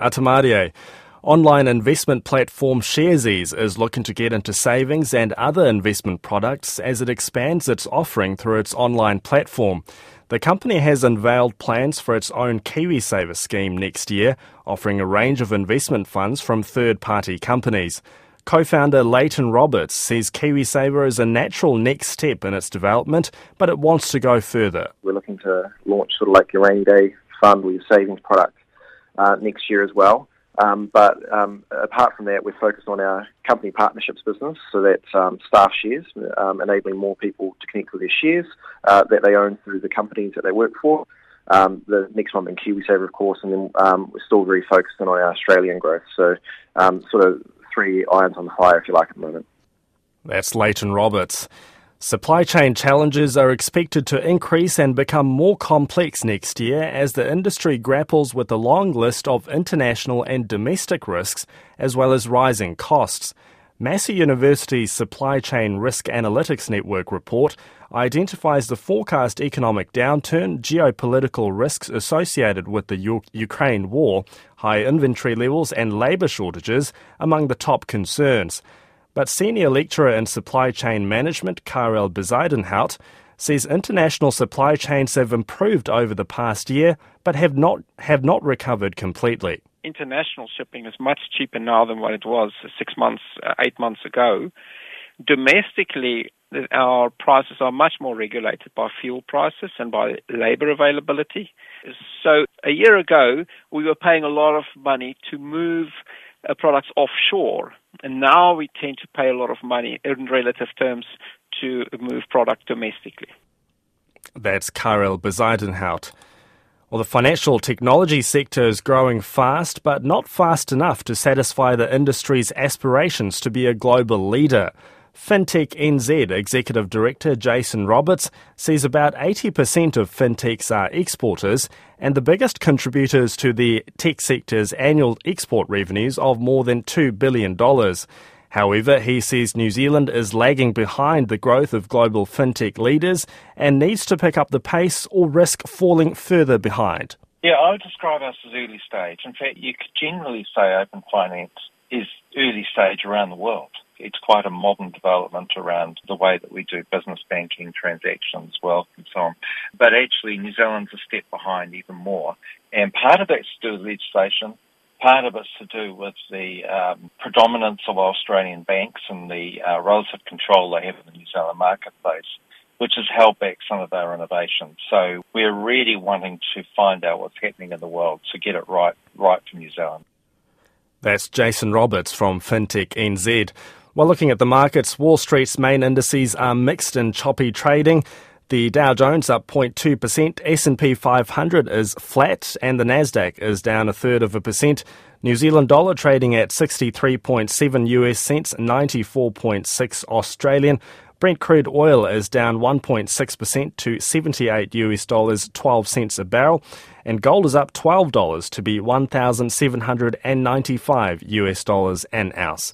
Atamarie. Online investment platform Sharesies is looking to get into savings and other investment products as it expands its offering through its online platform. The company has unveiled plans for its own KiwiSaver scheme next year, offering a range of investment funds from third party companies. Co founder Leighton Roberts says KiwiSaver is a natural next step in its development, but it wants to go further. We're looking to launch sort of like your rainy day fund with your savings product uh, next year as well. Um, but um, apart from that, we're focused on our company partnerships business, so that's um, staff shares, um, enabling more people to connect with their shares uh, that they own through the companies that they work for. Um, the next one being KiwiSaver, of course, and then um, we're still very focused on our Australian growth. So, sort of three irons on the fire, if you like, at the moment. That's Leighton Roberts. Supply chain challenges are expected to increase and become more complex next year as the industry grapples with a long list of international and domestic risks, as well as rising costs. Massey University's Supply Chain Risk Analytics Network report identifies the forecast economic downturn, geopolitical risks associated with the U- Ukraine war, high inventory levels, and labour shortages among the top concerns. But senior lecturer in supply chain management, Karel Bezuidenhout, says international supply chains have improved over the past year, but have not have not recovered completely. International shipping is much cheaper now than what it was six months, uh, eight months ago. Domestically, our prices are much more regulated by fuel prices and by labor availability. So a year ago, we were paying a lot of money to move uh, products offshore. And now we tend to pay a lot of money in relative terms to move product domestically. That's Karel Bezuidenhout. Well, the financial technology sector is growing fast, but not fast enough to satisfy the industry's aspirations to be a global leader. FinTech NZ Executive Director Jason Roberts says about 80% of fintechs are exporters and the biggest contributors to the tech sector's annual export revenues of more than $2 billion. However, he says New Zealand is lagging behind the growth of global fintech leaders and needs to pick up the pace or risk falling further behind. Yeah, I would describe us as early stage. In fact, you could generally say open finance is early stage around the world it's quite a modern development around the way that we do business banking, transactions, wealth, and so on. But actually, New Zealand's a step behind even more. And part of that's to do with legislation. Part of it's to do with the um, predominance of Australian banks and the uh, relative control they have in the New Zealand marketplace which has held back some of our innovation. So we're really wanting to find out what's happening in the world to get it right, right for New Zealand. That's Jason Roberts from FinTech NZ. While looking at the markets, Wall Street's main indices are mixed and choppy trading. The Dow Jones up 0.2%, S&P 500 is flat and the Nasdaq is down a third of a percent. New Zealand dollar trading at 63.7 US cents, 94.6 Australian. Brent crude oil is down 1.6% to 78 US dollars 12 cents a barrel, and gold is up $12 to be 1,795 US dollars an ounce.